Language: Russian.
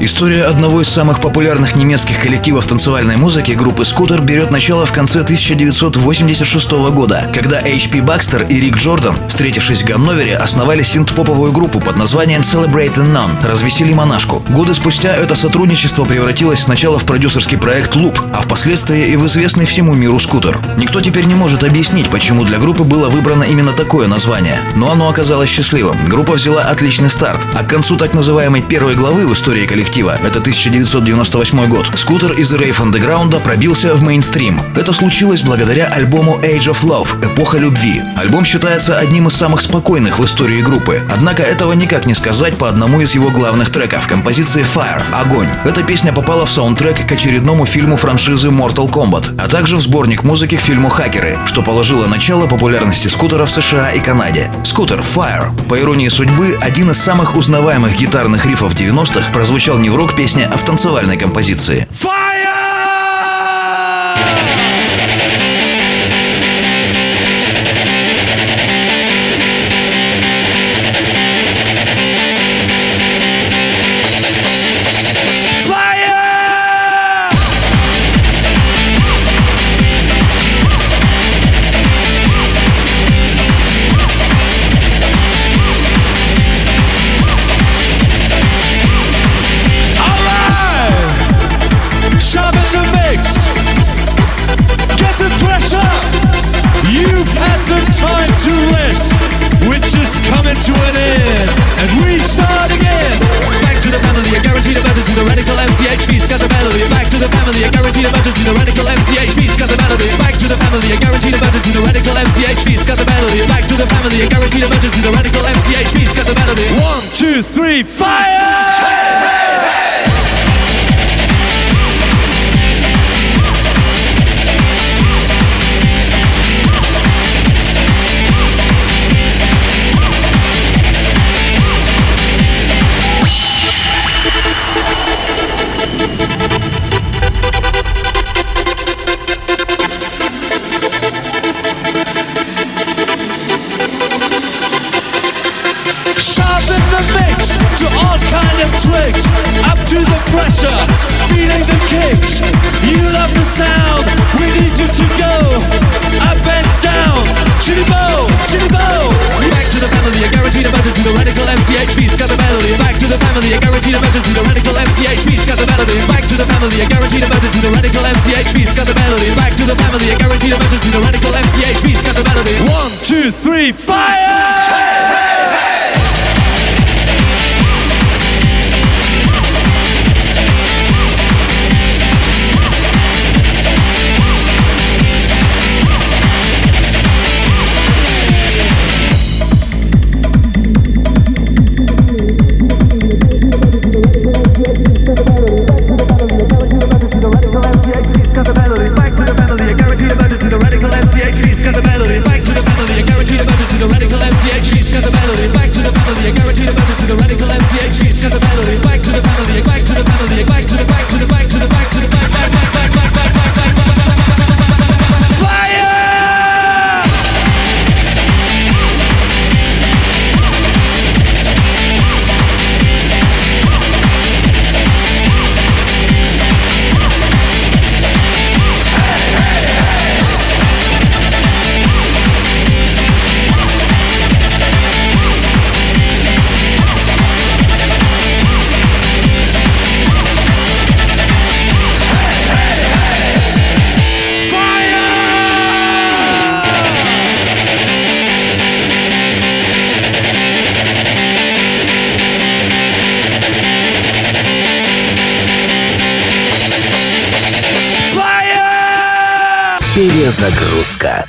История одного из самых популярных немецких коллективов танцевальной музыки группы «Скутер» берет начало в конце 1986 года, когда H.P. Бакстер и Рик Джордан, встретившись в Ганновере, основали синт-поповую группу под названием Celebrate the None «Развесели монашку». Годы спустя это сотрудничество превратилось сначала в продюсерский проект «Луп», а впоследствии и в известный всему миру «Скутер». Никто теперь не может объяснить, почему для группы было выбрано именно такое название, но оно оказалось счастливым. Группа взяла отличный старт, а к концу так называемой первой главы в истории коллектива коллектива. Это 1998 год. Скутер из рейв андеграунда пробился в мейнстрим. Это случилось благодаря альбому Age of Love – Эпоха любви. Альбом считается одним из самых спокойных в истории группы. Однако этого никак не сказать по одному из его главных треков – композиции Fire – Огонь. Эта песня попала в саундтрек к очередному фильму франшизы Mortal Kombat, а также в сборник музыки к фильму «Хакеры», что положило начало популярности скутера в США и Канаде. Скутер Fire, по иронии судьбы, один из самых узнаваемых гитарных рифов 90-х прозвучал не в рок-песне, а в танцевальной композиции. Fire! To rest, which is coming to an end, and we start again. Back to the family, a guaranteed emergency, the radical MCHV, scat the melody. Back to the family, a guaranteed emergency, the radical MCHV, scat the melody. Back to the family, a guaranteed emergency, the radical MCHV, scat the melody. Back to the family, a guaranteed emergency, the radical MCHV, scat the melody. One, two, three, fire! Twigs, up to the pressure, feeling the kicks. You love the sound, we need you to go up and down. Chitty bow, chitty bow. Back to the family, a guaranteed emergency. The radical MCHV, scat the melody. Back to the family, a guaranteed emergency. The radical MCHV, scat the melody. Back to the family, a guaranteed emergency. The radical MCHV, scat the melody. Back to the family, a guaranteed emergency. The radical MCHV, scat the melody. One, two, three, fire! Hey, hey! Перезагрузка.